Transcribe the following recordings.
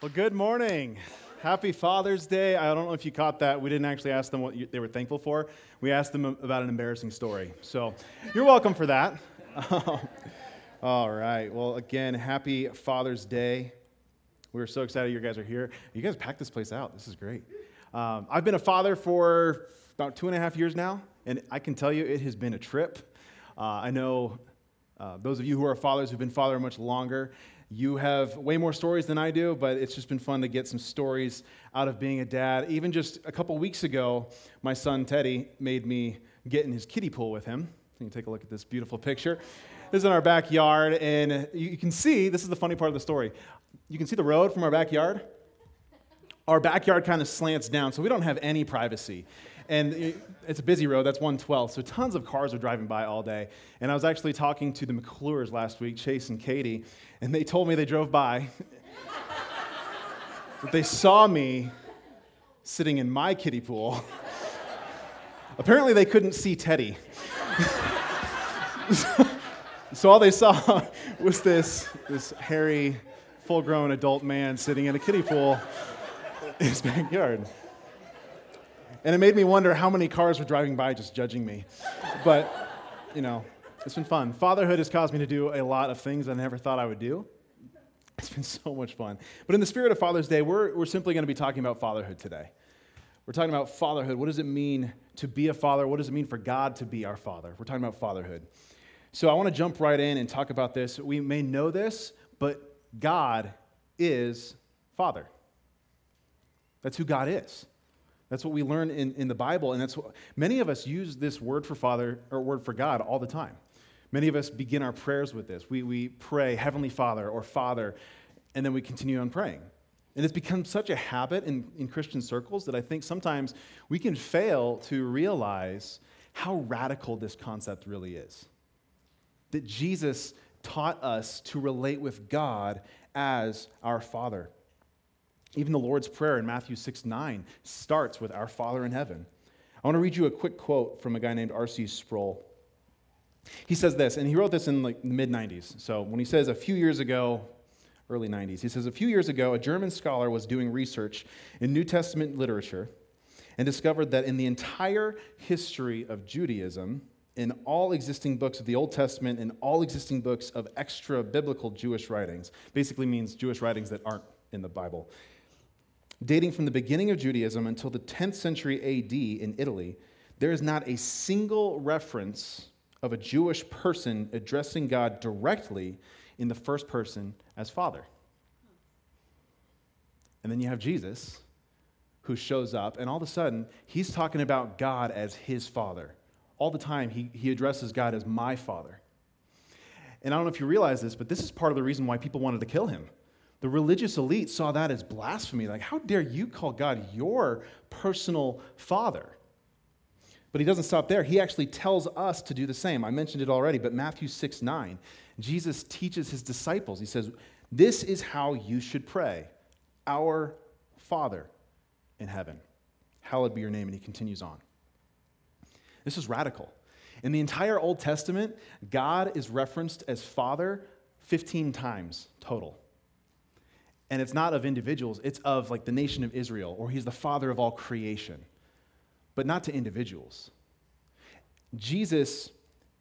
Well, good morning. Happy Father's Day. I don't know if you caught that. We didn't actually ask them what you, they were thankful for. We asked them about an embarrassing story. So you're welcome for that. All right. Well, again, happy Father's Day. We're so excited you guys are here. You guys packed this place out. This is great. Um, I've been a father for about two and a half years now, and I can tell you it has been a trip. Uh, I know uh, those of you who are fathers who've been father much longer, you have way more stories than I do, but it's just been fun to get some stories out of being a dad. Even just a couple weeks ago, my son Teddy made me get in his kiddie pool with him. You can take a look at this beautiful picture. This is in our backyard, and you can see this is the funny part of the story. You can see the road from our backyard. Our backyard kind of slants down, so we don't have any privacy. And it's a busy road, that's 112, so tons of cars are driving by all day. And I was actually talking to the McClures last week, Chase and Katie, and they told me they drove by. that they saw me sitting in my kiddie pool. Apparently, they couldn't see Teddy. so all they saw was this, this hairy, full grown adult man sitting in a kiddie pool in his backyard. And it made me wonder how many cars were driving by just judging me. But, you know, it's been fun. Fatherhood has caused me to do a lot of things I never thought I would do. It's been so much fun. But in the spirit of Father's Day, we're, we're simply going to be talking about fatherhood today. We're talking about fatherhood. What does it mean to be a father? What does it mean for God to be our father? We're talking about fatherhood. So I want to jump right in and talk about this. We may know this, but God is Father. That's who God is. That's what we learn in, in the Bible, and that's what many of us use this word for Father or word for God all the time. Many of us begin our prayers with this. We, we pray, Heavenly Father or Father, and then we continue on praying. And it's become such a habit in, in Christian circles that I think sometimes we can fail to realize how radical this concept really is. That Jesus taught us to relate with God as our Father. Even the Lord's Prayer in Matthew 6 9 starts with Our Father in heaven. I want to read you a quick quote from a guy named R.C. Sproul. He says this, and he wrote this in like the mid 90s. So when he says a few years ago, early 90s, he says a few years ago, a German scholar was doing research in New Testament literature and discovered that in the entire history of Judaism, in all existing books of the Old Testament and all existing books of extra biblical Jewish writings, basically means Jewish writings that aren't in the Bible dating from the beginning of Judaism until the 10th century AD in Italy, there is not a single reference of a Jewish person addressing God directly in the first person as Father. And then you have Jesus, who shows up, and all of a sudden, he's talking about God as his Father. All the time, he, he addresses God as my Father. And I don't know if you realize this, but this is part of the reason why people wanted to kill him. The religious elite saw that as blasphemy. Like, how dare you call God your personal father? But he doesn't stop there. He actually tells us to do the same. I mentioned it already, but Matthew 6 9, Jesus teaches his disciples. He says, This is how you should pray Our Father in heaven. Hallowed be your name. And he continues on. This is radical. In the entire Old Testament, God is referenced as Father 15 times total. And it's not of individuals, it's of like the nation of Israel, or he's the father of all creation, but not to individuals. Jesus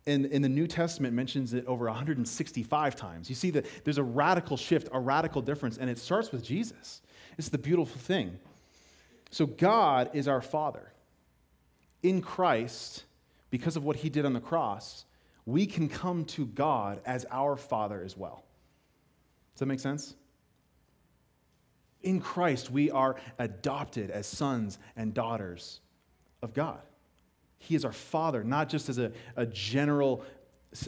in, in the New Testament mentions it over 165 times. You see that there's a radical shift, a radical difference, and it starts with Jesus. It's the beautiful thing. So, God is our Father. In Christ, because of what He did on the cross, we can come to God as our Father as well. Does that make sense? In Christ, we are adopted as sons and daughters of God. He is our Father, not just as a, a general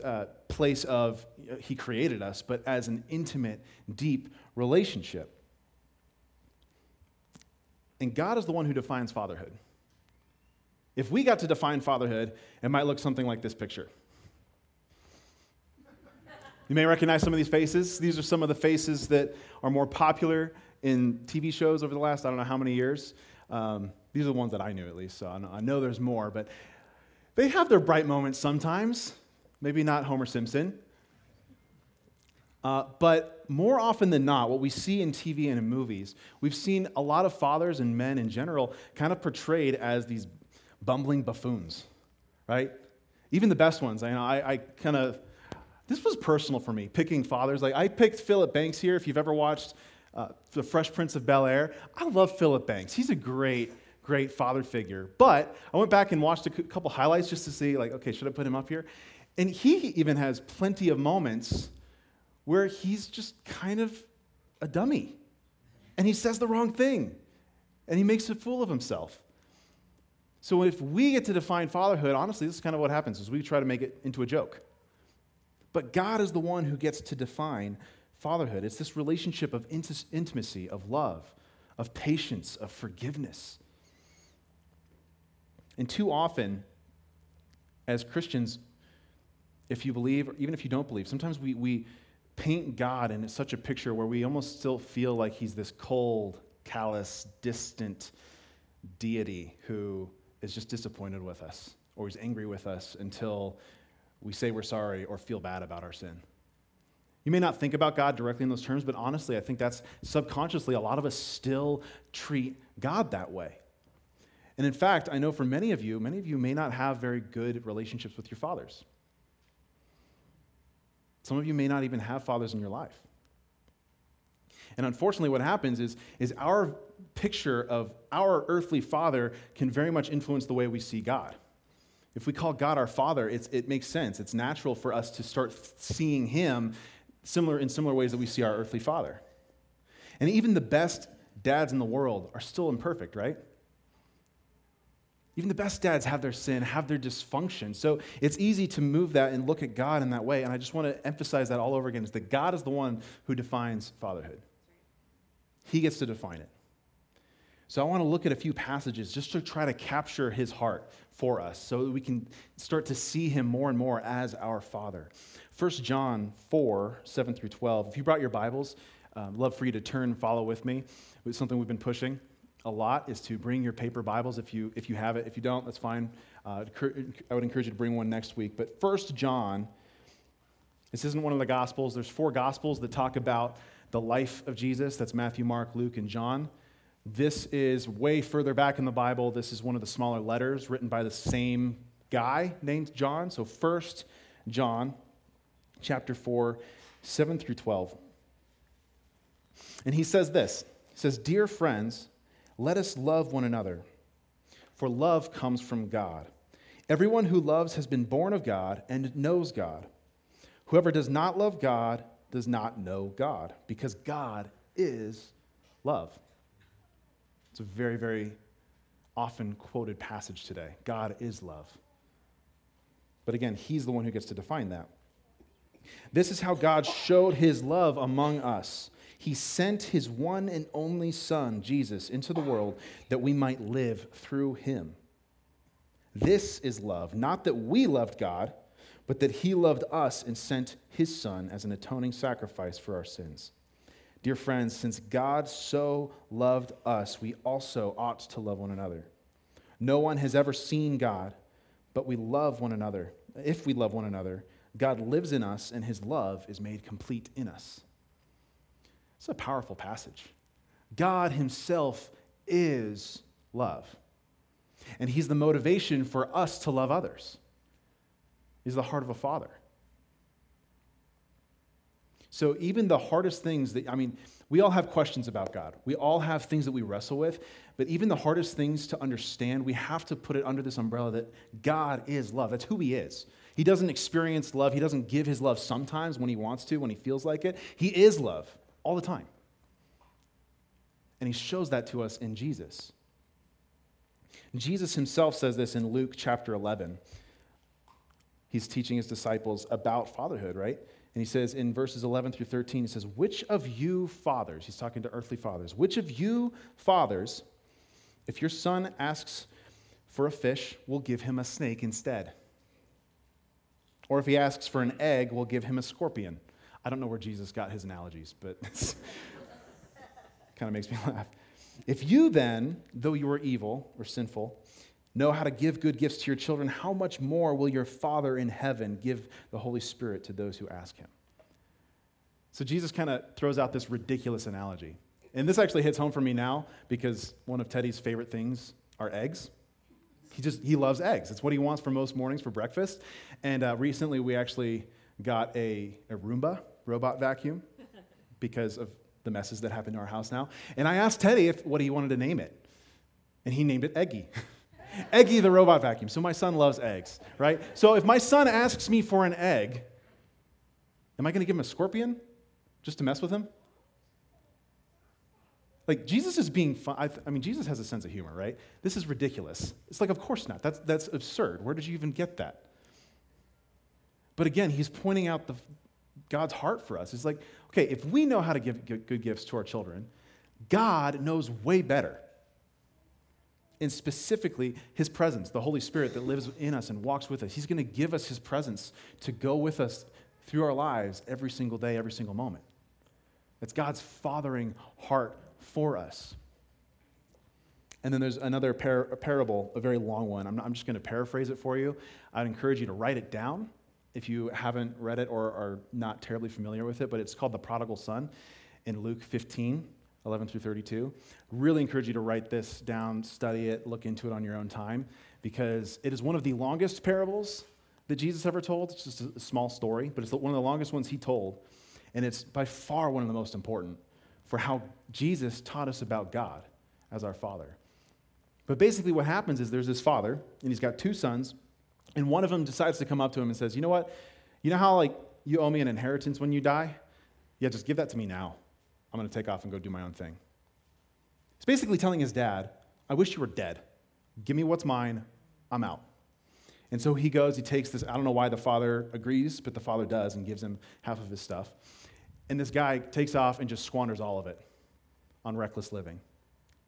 uh, place of He created us, but as an intimate, deep relationship. And God is the one who defines fatherhood. If we got to define fatherhood, it might look something like this picture. You may recognize some of these faces. These are some of the faces that are more popular in TV shows over the last, I don't know how many years. Um, these are the ones that I knew at least, so I know, I know there's more, but they have their bright moments sometimes. Maybe not Homer Simpson. Uh, but more often than not, what we see in TV and in movies, we've seen a lot of fathers and men in general kind of portrayed as these bumbling buffoons, right? Even the best ones. I know I, I kind of, this was personal for me, picking fathers. Like I picked Philip Banks here. If you've ever watched uh, The Fresh Prince of Bel Air, I love Philip Banks. He's a great, great father figure. But I went back and watched a couple highlights just to see, like, okay, should I put him up here? And he even has plenty of moments where he's just kind of a dummy and he says the wrong thing and he makes a fool of himself. So if we get to define fatherhood, honestly, this is kind of what happens is we try to make it into a joke. But God is the one who gets to define fatherhood. It's this relationship of intimacy, of love, of patience, of forgiveness. And too often, as Christians, if you believe, or even if you don't believe, sometimes we, we, paint God in such a picture where we almost still feel like he's this cold, callous, distant deity who is just disappointed with us or he's angry with us until we say we're sorry or feel bad about our sin. You may not think about God directly in those terms, but honestly, I think that's subconsciously a lot of us still treat God that way. And in fact, I know for many of you, many of you may not have very good relationships with your fathers. Some of you may not even have fathers in your life. And unfortunately, what happens is, is our picture of our earthly father can very much influence the way we see God. If we call God our father, it makes sense. It's natural for us to start seeing him similar in similar ways that we see our earthly father. And even the best dads in the world are still imperfect, right? Even the best dads have their sin, have their dysfunction. So it's easy to move that and look at God in that way. And I just want to emphasize that all over again is that God is the one who defines fatherhood. He gets to define it. So I want to look at a few passages just to try to capture his heart for us so that we can start to see him more and more as our father. 1 John 4, 7 through 12. If you brought your Bibles, um, love for you to turn follow with me. It's something we've been pushing a lot is to bring your paper Bibles if you, if you have it. If you don't, that's fine. Uh, I would encourage you to bring one next week. But First John, this isn't one of the Gospels. There's four Gospels that talk about the life of Jesus. That's Matthew, Mark, Luke, and John. This is way further back in the Bible. This is one of the smaller letters written by the same guy named John. So First John, chapter 4, 7 through 12. And he says this. He says, Dear friends, let us love one another, for love comes from God. Everyone who loves has been born of God and knows God. Whoever does not love God does not know God, because God is love. It's a very, very often quoted passage today. God is love. But again, He's the one who gets to define that. This is how God showed His love among us he sent his one and only Son, Jesus, into the world that we might live through him. This is love, not that we loved God, but that he loved us and sent his Son as an atoning sacrifice for our sins. Dear friends, since God so loved us, we also ought to love one another. No one has ever seen God, but we love one another. If we love one another, God lives in us and his love is made complete in us. It's a powerful passage. God Himself is love. And He's the motivation for us to love others. He's the heart of a father. So, even the hardest things that, I mean, we all have questions about God. We all have things that we wrestle with, but even the hardest things to understand, we have to put it under this umbrella that God is love. That's who He is. He doesn't experience love, He doesn't give His love sometimes when He wants to, when He feels like it. He is love all the time. And he shows that to us in Jesus. Jesus himself says this in Luke chapter 11. He's teaching his disciples about fatherhood, right? And he says in verses 11 through 13, he says, Which of you fathers, he's talking to earthly fathers, which of you fathers, if your son asks for a fish, will give him a snake instead? Or if he asks for an egg, we'll give him a scorpion? I don't know where Jesus got his analogies, but it kind of makes me laugh. If you then, though you are evil or sinful, know how to give good gifts to your children, how much more will your Father in heaven give the Holy Spirit to those who ask him? So Jesus kind of throws out this ridiculous analogy. And this actually hits home for me now because one of Teddy's favorite things are eggs. He just he loves eggs. It's what he wants for most mornings for breakfast. And uh, recently we actually got a, a Roomba robot vacuum because of the messes that happen to our house now. And I asked Teddy if what he wanted to name it, and he named it Eggy. Eggy the robot vacuum. So my son loves eggs, right? So if my son asks me for an egg, am I going to give him a scorpion just to mess with him? Like Jesus is being fun. I, I, mean, Jesus has a sense of humor, right? This is ridiculous. It's like, of course not. That's, that's absurd. Where did you even get that? But again, he's pointing out the, God's heart for us. It's like, okay, if we know how to give good gifts to our children, God knows way better. And specifically, his presence, the Holy Spirit that lives in us and walks with us. He's going to give us his presence to go with us through our lives every single day, every single moment. It's God's fathering heart for us. And then there's another par- parable, a very long one. I'm, not, I'm just going to paraphrase it for you. I'd encourage you to write it down if you haven't read it or are not terribly familiar with it, but it's called The Prodigal Son in Luke 15, 11 through 32. Really encourage you to write this down, study it, look into it on your own time, because it is one of the longest parables that Jesus ever told. It's just a small story, but it's one of the longest ones he told. And it's by far one of the most important for how Jesus taught us about God as our Father. But basically, what happens is there's this father, and he's got two sons, and one of them decides to come up to him and says, You know what? You know how, like, you owe me an inheritance when you die? Yeah, just give that to me now. I'm going to take off and go do my own thing. He's basically telling his dad, I wish you were dead. Give me what's mine. I'm out. And so he goes, he takes this. I don't know why the father agrees, but the father does and gives him half of his stuff. And this guy takes off and just squanders all of it on reckless living.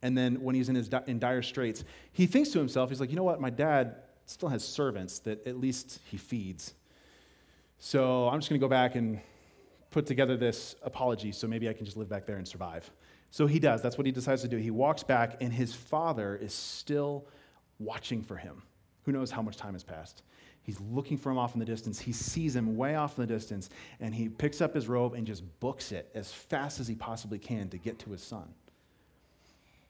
And then when he's in, his in dire straits, he thinks to himself, he's like, you know what? My dad still has servants that at least he feeds. So I'm just going to go back and put together this apology so maybe I can just live back there and survive. So he does. That's what he decides to do. He walks back, and his father is still watching for him. Who knows how much time has passed? He's looking for him off in the distance. He sees him way off in the distance, and he picks up his robe and just books it as fast as he possibly can to get to his son.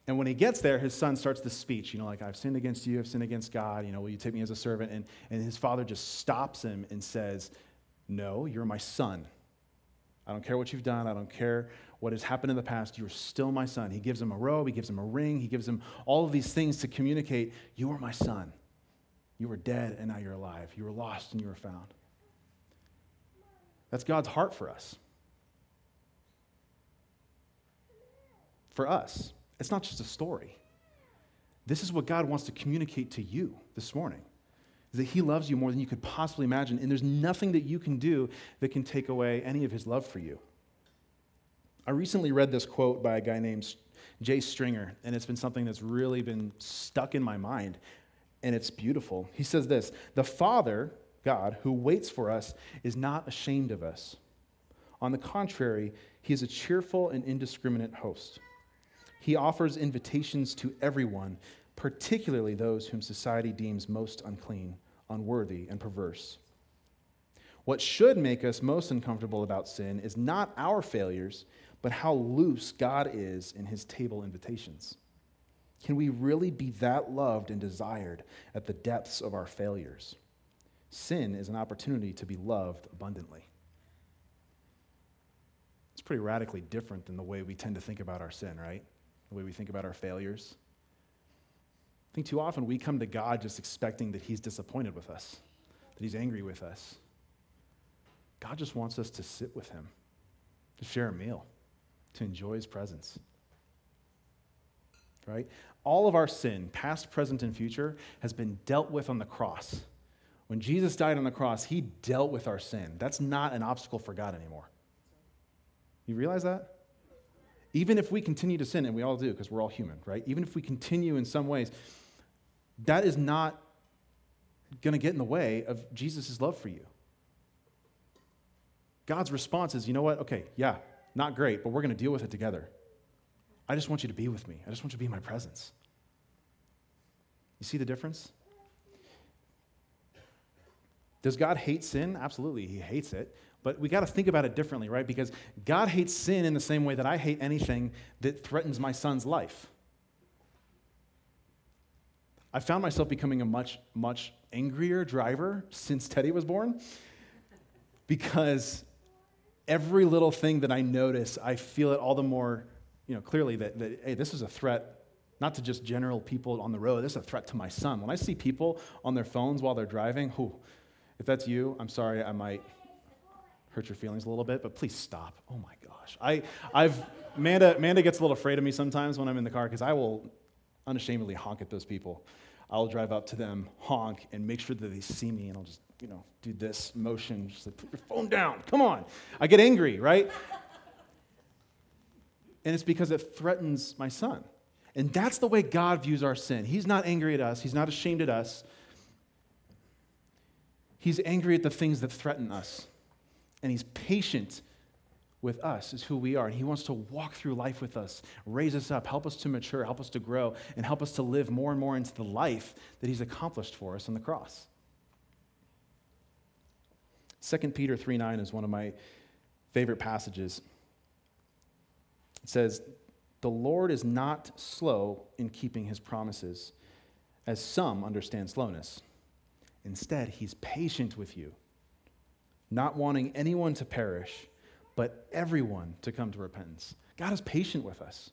And when he gets there, his son starts the speech, you know, like, I've sinned against you, I've sinned against God, you know, will you take me as a servant? And, and his father just stops him and says, No, you're my son. I don't care what you've done, I don't care what has happened in the past, you're still my son. He gives him a robe, he gives him a ring, he gives him all of these things to communicate, You are my son. You were dead and now you're alive. You were lost and you were found. That's God's heart for us. For us. It's not just a story. This is what God wants to communicate to you this morning. Is that he loves you more than you could possibly imagine, and there's nothing that you can do that can take away any of his love for you. I recently read this quote by a guy named Jay Stringer, and it's been something that's really been stuck in my mind, and it's beautiful. He says this The Father, God, who waits for us, is not ashamed of us. On the contrary, he is a cheerful and indiscriminate host. He offers invitations to everyone, particularly those whom society deems most unclean, unworthy, and perverse. What should make us most uncomfortable about sin is not our failures, but how loose God is in his table invitations. Can we really be that loved and desired at the depths of our failures? Sin is an opportunity to be loved abundantly. It's pretty radically different than the way we tend to think about our sin, right? the way we think about our failures. I think too often we come to God just expecting that He's disappointed with us, that He's angry with us. God just wants us to sit with Him, to share a meal, to enjoy His presence. Right? All of our sin, past, present, and future, has been dealt with on the cross. When Jesus died on the cross, He dealt with our sin. That's not an obstacle for God anymore. You realize that? Even if we continue to sin, and we all do because we're all human, right? Even if we continue in some ways, that is not going to get in the way of Jesus' love for you. God's response is, you know what? Okay, yeah, not great, but we're going to deal with it together. I just want you to be with me. I just want you to be in my presence. You see the difference? Does God hate sin? Absolutely, He hates it. But we got to think about it differently, right? Because God hates sin in the same way that I hate anything that threatens my son's life. I found myself becoming a much, much angrier driver since Teddy was born because every little thing that I notice, I feel it all the more you know, clearly that, that, hey, this is a threat not to just general people on the road, this is a threat to my son. When I see people on their phones while they're driving, if that's you, I'm sorry, I might hurt your feelings a little bit, but please stop. Oh my gosh. I, I've, Amanda, Amanda gets a little afraid of me sometimes when I'm in the car because I will unashamedly honk at those people. I'll drive up to them, honk, and make sure that they see me, and I'll just, you know, do this motion, just like, put your phone down, come on. I get angry, right? And it's because it threatens my son. And that's the way God views our sin. He's not angry at us, He's not ashamed at us. He's angry at the things that threaten us. And He's patient with us, is who we are. And He wants to walk through life with us, raise us up, help us to mature, help us to grow, and help us to live more and more into the life that He's accomplished for us on the cross. 2 Peter 3 9 is one of my favorite passages. It says, The Lord is not slow in keeping his promises, as some understand slowness. Instead, he's patient with you, not wanting anyone to perish, but everyone to come to repentance. God is patient with us.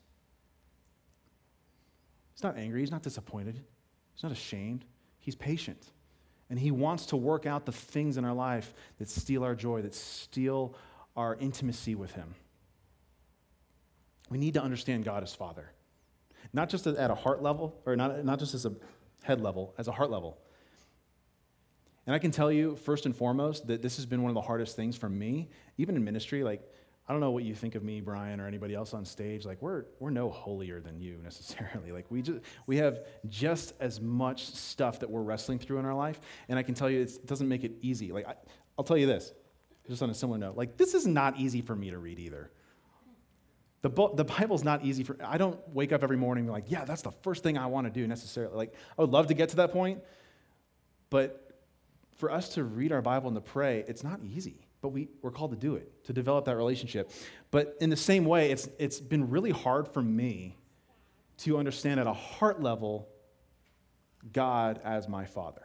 He's not angry, he's not disappointed, he's not ashamed. He's patient. And he wants to work out the things in our life that steal our joy, that steal our intimacy with him. We need to understand God as Father, not just at a heart level, or not, not just as a head level, as a heart level. And I can tell you, first and foremost, that this has been one of the hardest things for me, even in ministry. Like, I don't know what you think of me, Brian, or anybody else on stage. Like, we're, we're no holier than you necessarily. Like, we, just, we have just as much stuff that we're wrestling through in our life. And I can tell you, it doesn't make it easy. Like, I, I'll tell you this, just on a similar note. Like, this is not easy for me to read either. The, the Bible's not easy for, I don't wake up every morning like, yeah, that's the first thing I want to do necessarily. Like, I would love to get to that point, but for us to read our Bible and to pray, it's not easy, but we, we're called to do it, to develop that relationship. But in the same way, it's, it's been really hard for me to understand at a heart level God as my Father.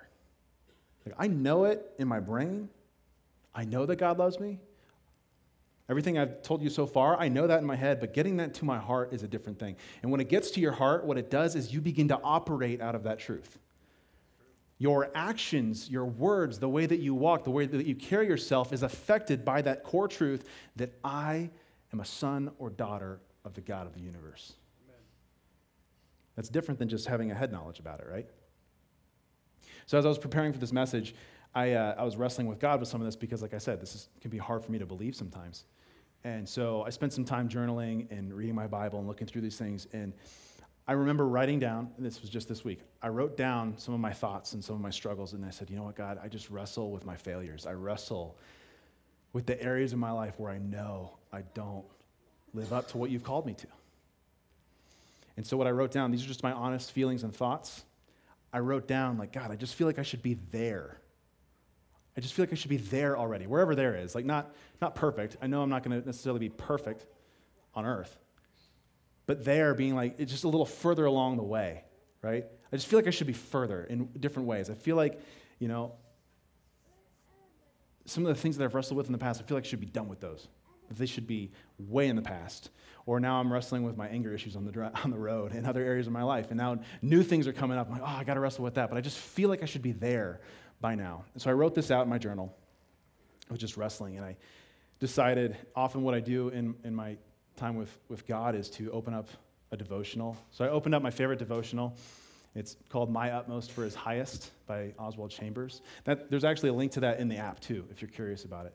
Like, I know it in my brain. I know that God loves me. Everything I've told you so far, I know that in my head, but getting that to my heart is a different thing. And when it gets to your heart, what it does is you begin to operate out of that truth. Your actions, your words, the way that you walk, the way that you carry yourself is affected by that core truth that I am a son or daughter of the God of the universe. Amen. That's different than just having a head knowledge about it, right? So, as I was preparing for this message, I, uh, I was wrestling with God with some of this because, like I said, this is, can be hard for me to believe sometimes. And so I spent some time journaling and reading my Bible and looking through these things. And I remember writing down, this was just this week, I wrote down some of my thoughts and some of my struggles. And I said, you know what, God, I just wrestle with my failures. I wrestle with the areas of my life where I know I don't live up to what you've called me to. And so what I wrote down, these are just my honest feelings and thoughts. I wrote down, like, God, I just feel like I should be there I just feel like I should be there already, wherever there is. Like, not, not perfect. I know I'm not going to necessarily be perfect on earth, but there being like, it's just a little further along the way, right? I just feel like I should be further in different ways. I feel like, you know, some of the things that I've wrestled with in the past, I feel like I should be done with those. That they should be way in the past. Or now I'm wrestling with my anger issues on the, on the road in other areas of my life. And now new things are coming up. I'm like, oh, I got to wrestle with that. But I just feel like I should be there by now. And so I wrote this out in my journal. I was just wrestling, and I decided often what I do in, in my time with, with God is to open up a devotional. So I opened up my favorite devotional. It's called My Utmost for His Highest by Oswald Chambers. That, there's actually a link to that in the app, too, if you're curious about it.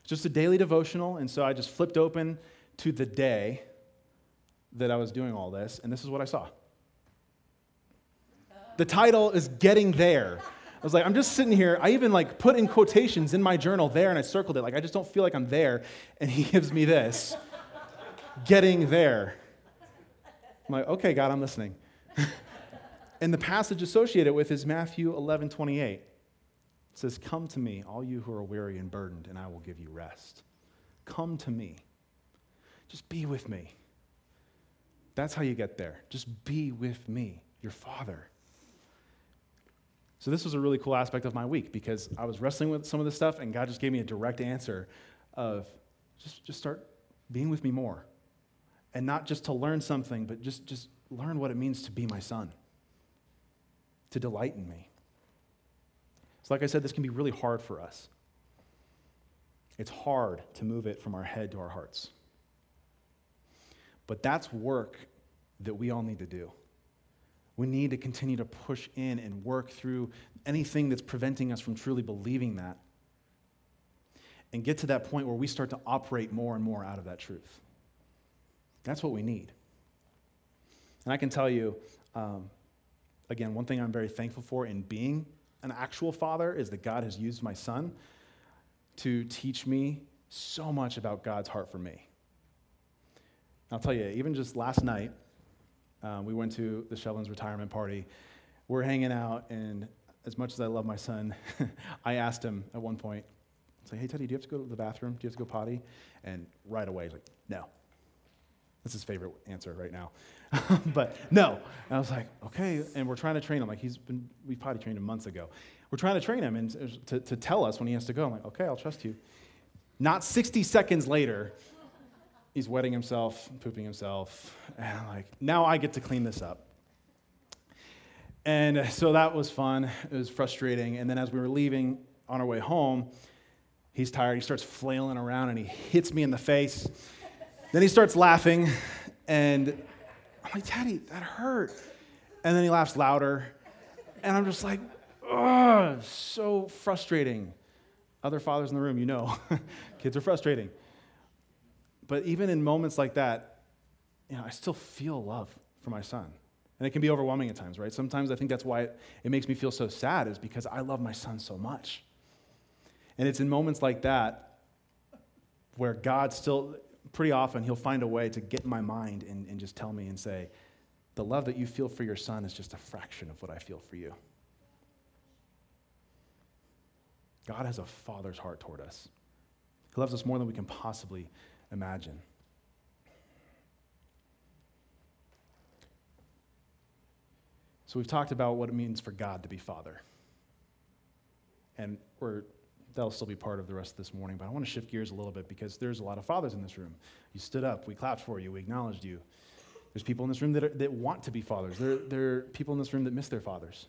It's just a daily devotional, and so I just flipped open to the day that I was doing all this, and this is what I saw. The title is Getting There. I was like, I'm just sitting here. I even like put in quotations in my journal there and I circled it. Like, I just don't feel like I'm there. And he gives me this getting there. I'm like, okay, God, I'm listening. and the passage associated with is Matthew 11 28. It says, Come to me, all you who are weary and burdened, and I will give you rest. Come to me. Just be with me. That's how you get there. Just be with me, your Father. So, this was a really cool aspect of my week because I was wrestling with some of this stuff, and God just gave me a direct answer of just, just start being with me more. And not just to learn something, but just, just learn what it means to be my son, to delight in me. So, like I said, this can be really hard for us. It's hard to move it from our head to our hearts. But that's work that we all need to do. We need to continue to push in and work through anything that's preventing us from truly believing that and get to that point where we start to operate more and more out of that truth. That's what we need. And I can tell you, um, again, one thing I'm very thankful for in being an actual father is that God has used my son to teach me so much about God's heart for me. I'll tell you, even just last night, um, we went to the Shevlin's retirement party. We're hanging out, and as much as I love my son, I asked him at one point, I hey, Teddy, do you have to go to the bathroom? Do you have to go potty? And right away, he's like, no. That's his favorite answer right now. but no. And I was like, okay. And we're trying to train him. Like he's been, we potty trained him months ago. We're trying to train him and to, to tell us when he has to go. I'm like, okay, I'll trust you. Not 60 seconds later, he's wetting himself, pooping himself. And I'm like, now I get to clean this up. And so that was fun. It was frustrating. And then as we were leaving on our way home, he's tired. He starts flailing around and he hits me in the face. Then he starts laughing, and I'm like, Daddy, that hurt. And then he laughs louder, and I'm just like, oh, so frustrating. Other fathers in the room, you know, kids are frustrating. But even in moments like that, you know, I still feel love for my son. And it can be overwhelming at times, right? Sometimes I think that's why it, it makes me feel so sad, is because I love my son so much. And it's in moments like that where God still, pretty often he'll find a way to get in my mind and, and just tell me and say, the love that you feel for your son is just a fraction of what I feel for you. God has a father's heart toward us. He loves us more than we can possibly imagine. So we've talked about what it means for God to be father. And we're that'll still be part of the rest of this morning. But I want to shift gears a little bit because there's a lot of fathers in this room. You stood up, we clapped for you, we acknowledged you. There's people in this room that, are, that want to be fathers. There, there are people in this room that miss their fathers.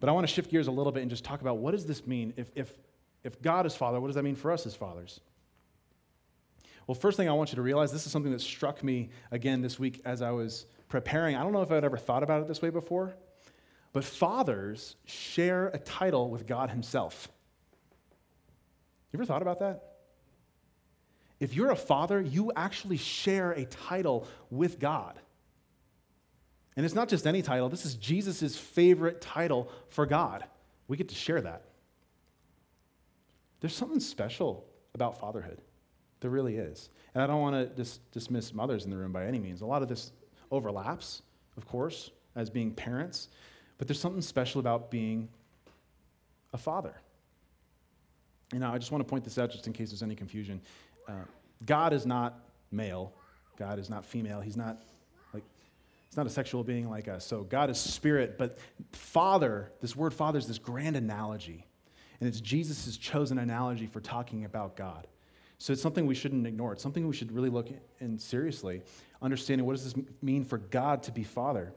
But I want to shift gears a little bit and just talk about what does this mean? If, if, if God is father, what does that mean for us as fathers? Well, first thing I want you to realize this is something that struck me again this week as I was preparing. I don't know if I'd ever thought about it this way before, but fathers share a title with God Himself. You ever thought about that? If you're a father, you actually share a title with God. And it's not just any title, this is Jesus' favorite title for God. We get to share that. There's something special about fatherhood. There really is. And I don't want to dis- dismiss mothers in the room by any means. A lot of this overlaps, of course, as being parents, but there's something special about being a father. You know, I just want to point this out just in case there's any confusion. Uh, God is not male. God is not female. He's not like, he's not a sexual being like us. So God is spirit, but father, this word father is this grand analogy. And it's Jesus' chosen analogy for talking about God. So it's something we shouldn't ignore. It's something we should really look in seriously, understanding what does this mean for God to be father.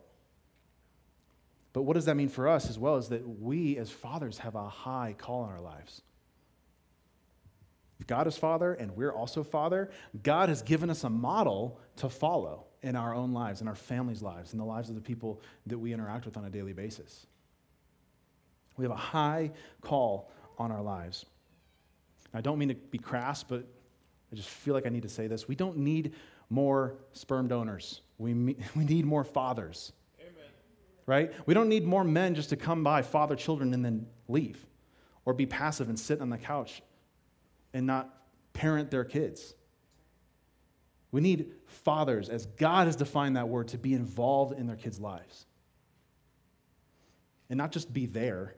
But what does that mean for us as well? Is that we as fathers have a high call in our lives. If God is Father and we're also Father, God has given us a model to follow in our own lives, in our families' lives, in the lives of the people that we interact with on a daily basis. We have a high call on our lives. I don't mean to be crass, but I just feel like I need to say this. We don't need more sperm donors, we, we need more fathers. Amen. Right? We don't need more men just to come by, father children, and then leave, or be passive and sit on the couch and not parent their kids. We need fathers, as God has defined that word, to be involved in their kids' lives. And not just be there.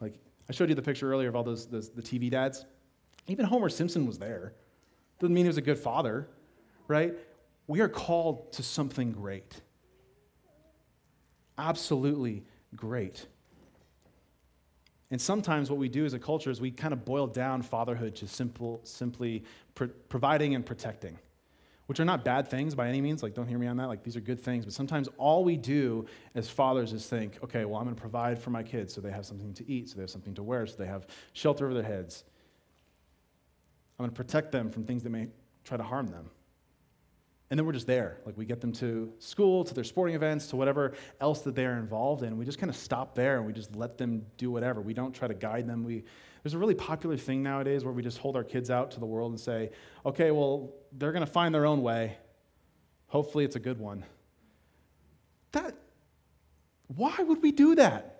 Like, I showed you the picture earlier of all those, those the TV dads. Even Homer Simpson was there. Doesn't mean he was a good father, right? We are called to something great. Absolutely great. And sometimes what we do as a culture is we kind of boil down fatherhood to simple, simply providing and protecting, which are not bad things by any means. Like, don't hear me on that. Like, these are good things. But sometimes all we do as fathers is think, okay, well, I'm going to provide for my kids so they have something to eat, so they have something to wear, so they have shelter over their heads. I'm going to protect them from things that may try to harm them. And then we're just there. Like we get them to school, to their sporting events, to whatever else that they're involved in. We just kind of stop there and we just let them do whatever. We don't try to guide them. We, there's a really popular thing nowadays where we just hold our kids out to the world and say, okay, well, they're going to find their own way. Hopefully it's a good one. That, why would we do that?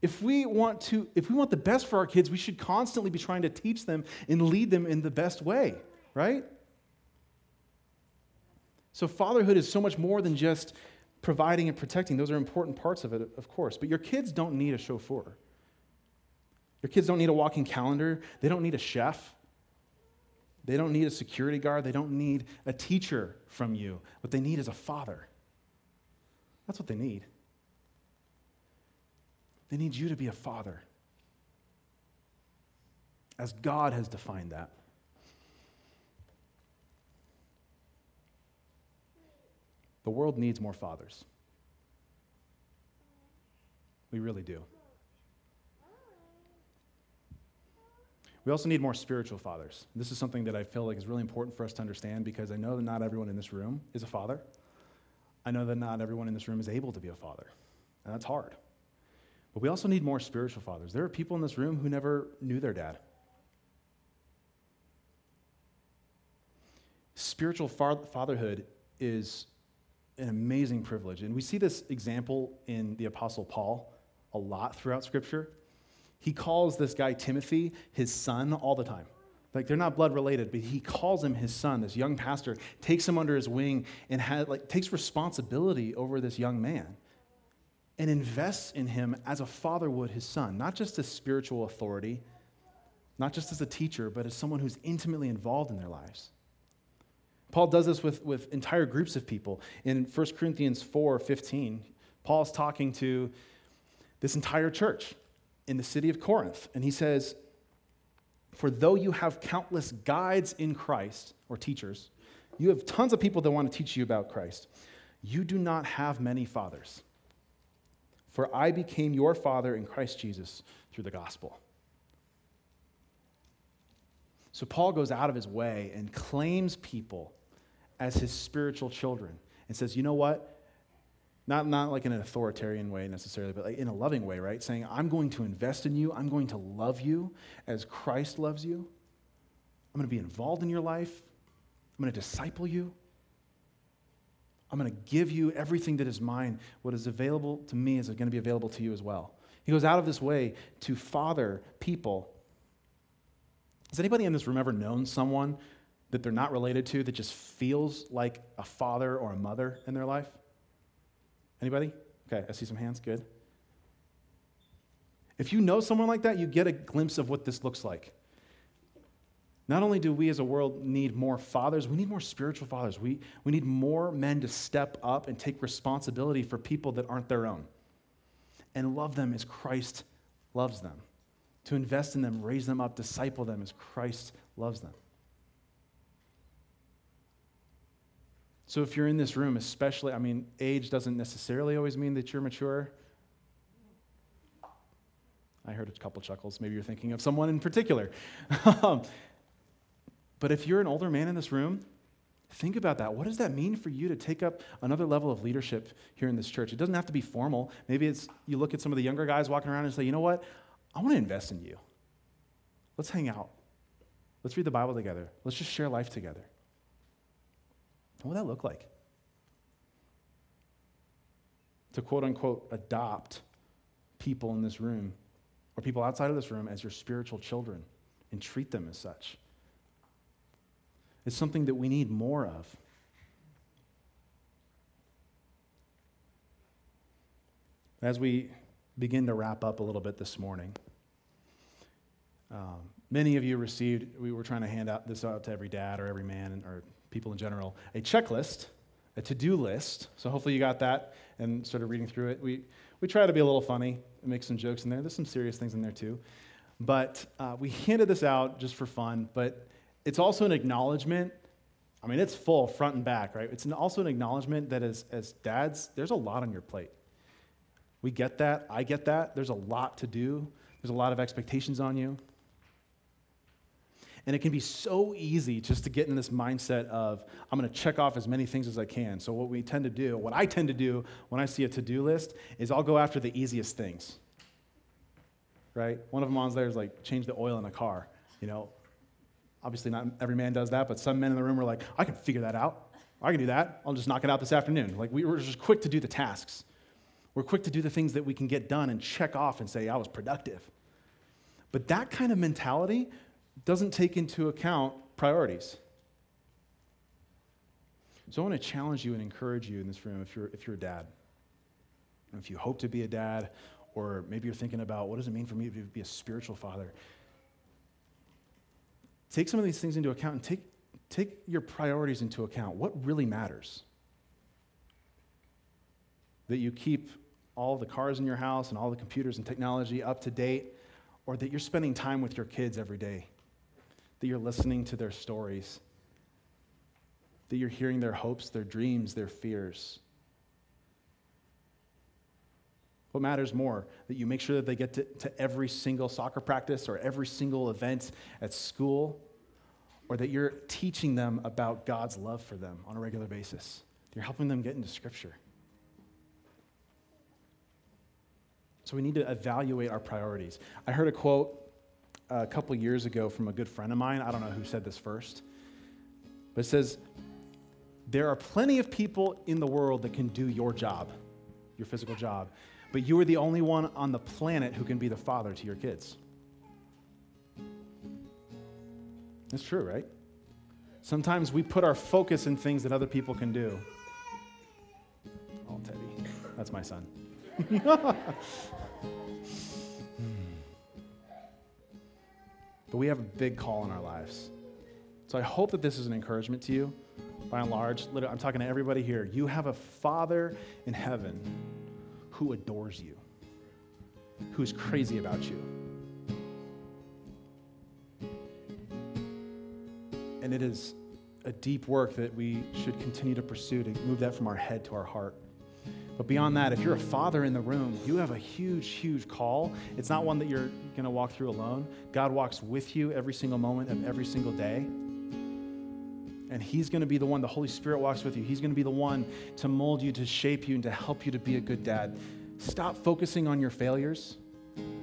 If we want to, if we want the best for our kids, we should constantly be trying to teach them and lead them in the best way, right? So, fatherhood is so much more than just providing and protecting. Those are important parts of it, of course. But your kids don't need a chauffeur. Your kids don't need a walking calendar. They don't need a chef. They don't need a security guard. They don't need a teacher from you. What they need is a father. That's what they need. They need you to be a father, as God has defined that. The world needs more fathers. We really do. We also need more spiritual fathers. This is something that I feel like is really important for us to understand because I know that not everyone in this room is a father. I know that not everyone in this room is able to be a father, and that's hard. But we also need more spiritual fathers. There are people in this room who never knew their dad. Spiritual fatherhood is an amazing privilege. And we see this example in the Apostle Paul a lot throughout Scripture. He calls this guy Timothy his son all the time. Like they're not blood related, but he calls him his son. This young pastor takes him under his wing and has, like, takes responsibility over this young man and invests in him as a father would his son, not just as spiritual authority, not just as a teacher, but as someone who's intimately involved in their lives. Paul does this with, with entire groups of people. In 1 Corinthians 4 15, Paul's talking to this entire church in the city of Corinth, and he says, For though you have countless guides in Christ, or teachers, you have tons of people that want to teach you about Christ. You do not have many fathers. For I became your father in Christ Jesus through the gospel. So Paul goes out of his way and claims people as his spiritual children and says, you know what? Not, not like in an authoritarian way necessarily, but like in a loving way, right? Saying, I'm going to invest in you. I'm going to love you as Christ loves you. I'm going to be involved in your life. I'm going to disciple you. I'm going to give you everything that is mine. What is available to me is going to be available to you as well. He goes out of this way to father people. Has anybody in this room ever known someone that they're not related to that just feels like a father or a mother in their life? Anybody? Okay, I see some hands. Good. If you know someone like that, you get a glimpse of what this looks like. Not only do we as a world need more fathers, we need more spiritual fathers. We, we need more men to step up and take responsibility for people that aren't their own and love them as Christ loves them, to invest in them, raise them up, disciple them as Christ loves them. So if you're in this room, especially, I mean, age doesn't necessarily always mean that you're mature. I heard a couple chuckles. Maybe you're thinking of someone in particular. Um, But if you're an older man in this room, think about that. What does that mean for you to take up another level of leadership here in this church? It doesn't have to be formal. Maybe it's you look at some of the younger guys walking around and say, you know what? I want to invest in you. Let's hang out. Let's read the Bible together. Let's just share life together. What would that look like? To quote unquote adopt people in this room or people outside of this room as your spiritual children and treat them as such. It's something that we need more of. As we begin to wrap up a little bit this morning. Um, many of you received, we were trying to hand out this out to every dad or every man or people in general, a checklist, a to do list. So hopefully you got that and started reading through it. We, we try to be a little funny and make some jokes in there. There's some serious things in there too. But uh, we handed this out just for fun, but it's also an acknowledgement. I mean, it's full front and back, right? It's an, also an acknowledgement that as, as dads, there's a lot on your plate. We get that. I get that. There's a lot to do, there's a lot of expectations on you. And it can be so easy just to get in this mindset of, I'm going to check off as many things as I can. So, what we tend to do, what I tend to do when I see a to do list, is I'll go after the easiest things. Right? One of them on there is like change the oil in a car. You know, obviously not every man does that, but some men in the room are like, I can figure that out. I can do that. I'll just knock it out this afternoon. Like, we were just quick to do the tasks. We're quick to do the things that we can get done and check off and say, I was productive. But that kind of mentality doesn't take into account priorities. So I want to challenge you and encourage you in this room if you're, if you're a dad. If you hope to be a dad, or maybe you're thinking about what does it mean for me to be a spiritual father? Take some of these things into account and take, take your priorities into account. What really matters? That you keep all the cars in your house and all the computers and technology up to date, or that you're spending time with your kids every day that you're listening to their stories, that you're hearing their hopes, their dreams, their fears. What matters more? That you make sure that they get to, to every single soccer practice or every single event at school, or that you're teaching them about God's love for them on a regular basis. You're helping them get into Scripture. So we need to evaluate our priorities. I heard a quote uh, a couple years ago from a good friend of mine. I don't know who said this first, but it says, There are plenty of people in the world that can do your job, your physical job, but you are the only one on the planet who can be the father to your kids. That's true, right? Sometimes we put our focus in things that other people can do. Oh, Teddy. That's my son. But we have a big call in our lives. So I hope that this is an encouragement to you. By and large, I'm talking to everybody here. You have a Father in heaven who adores you, who's crazy about you. And it is a deep work that we should continue to pursue to move that from our head to our heart. But beyond that, if you're a father in the room, you have a huge, huge call. It's not one that you're going to walk through alone. God walks with you every single moment of every single day. And He's going to be the one, the Holy Spirit walks with you. He's going to be the one to mold you, to shape you, and to help you to be a good dad. Stop focusing on your failures.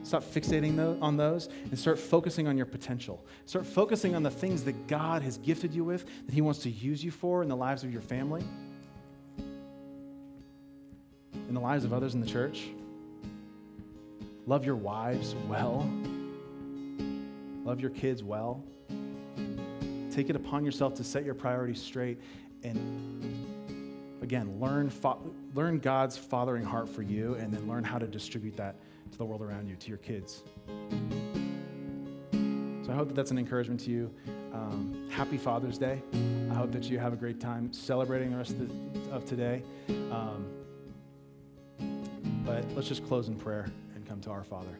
Stop fixating on those and start focusing on your potential. Start focusing on the things that God has gifted you with, that He wants to use you for in the lives of your family in the lives of others in the church. Love your wives well. Love your kids well. Take it upon yourself to set your priorities straight and again, learn, fa- learn God's fathering heart for you and then learn how to distribute that to the world around you, to your kids. So I hope that that's an encouragement to you. Um, happy Father's Day. I hope that you have a great time celebrating the rest of, today. Um, but let's just close in prayer and come to our Father.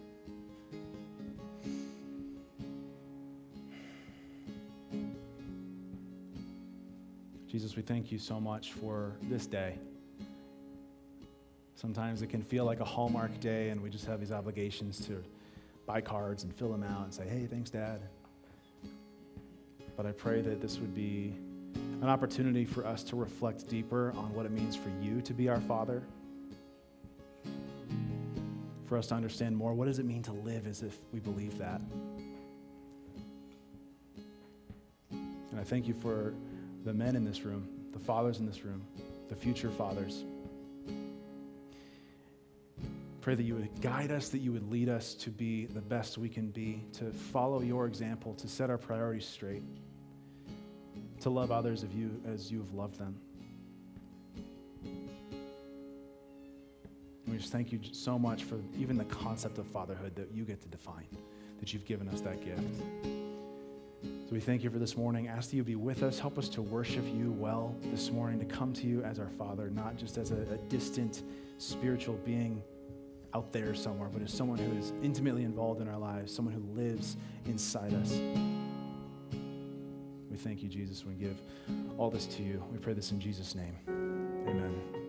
Jesus, we thank you so much for this day. Sometimes it can feel like a Hallmark day, and we just have these obligations to buy cards and fill them out and say, hey, thanks, Dad. But I pray that this would be an opportunity for us to reflect deeper on what it means for you to be our Father for us to understand more what does it mean to live as if we believe that. And I thank you for the men in this room, the fathers in this room, the future fathers. Pray that you would guide us, that you would lead us to be the best we can be, to follow your example, to set our priorities straight, to love others of you as you have loved them. We we just thank you so much for even the concept of fatherhood that you get to define, that you've given us that gift. So we thank you for this morning. Ask that you be with us. Help us to worship you well this morning, to come to you as our Father, not just as a, a distant spiritual being out there somewhere, but as someone who is intimately involved in our lives, someone who lives inside us. We thank you, Jesus. We give all this to you. We pray this in Jesus' name. Amen.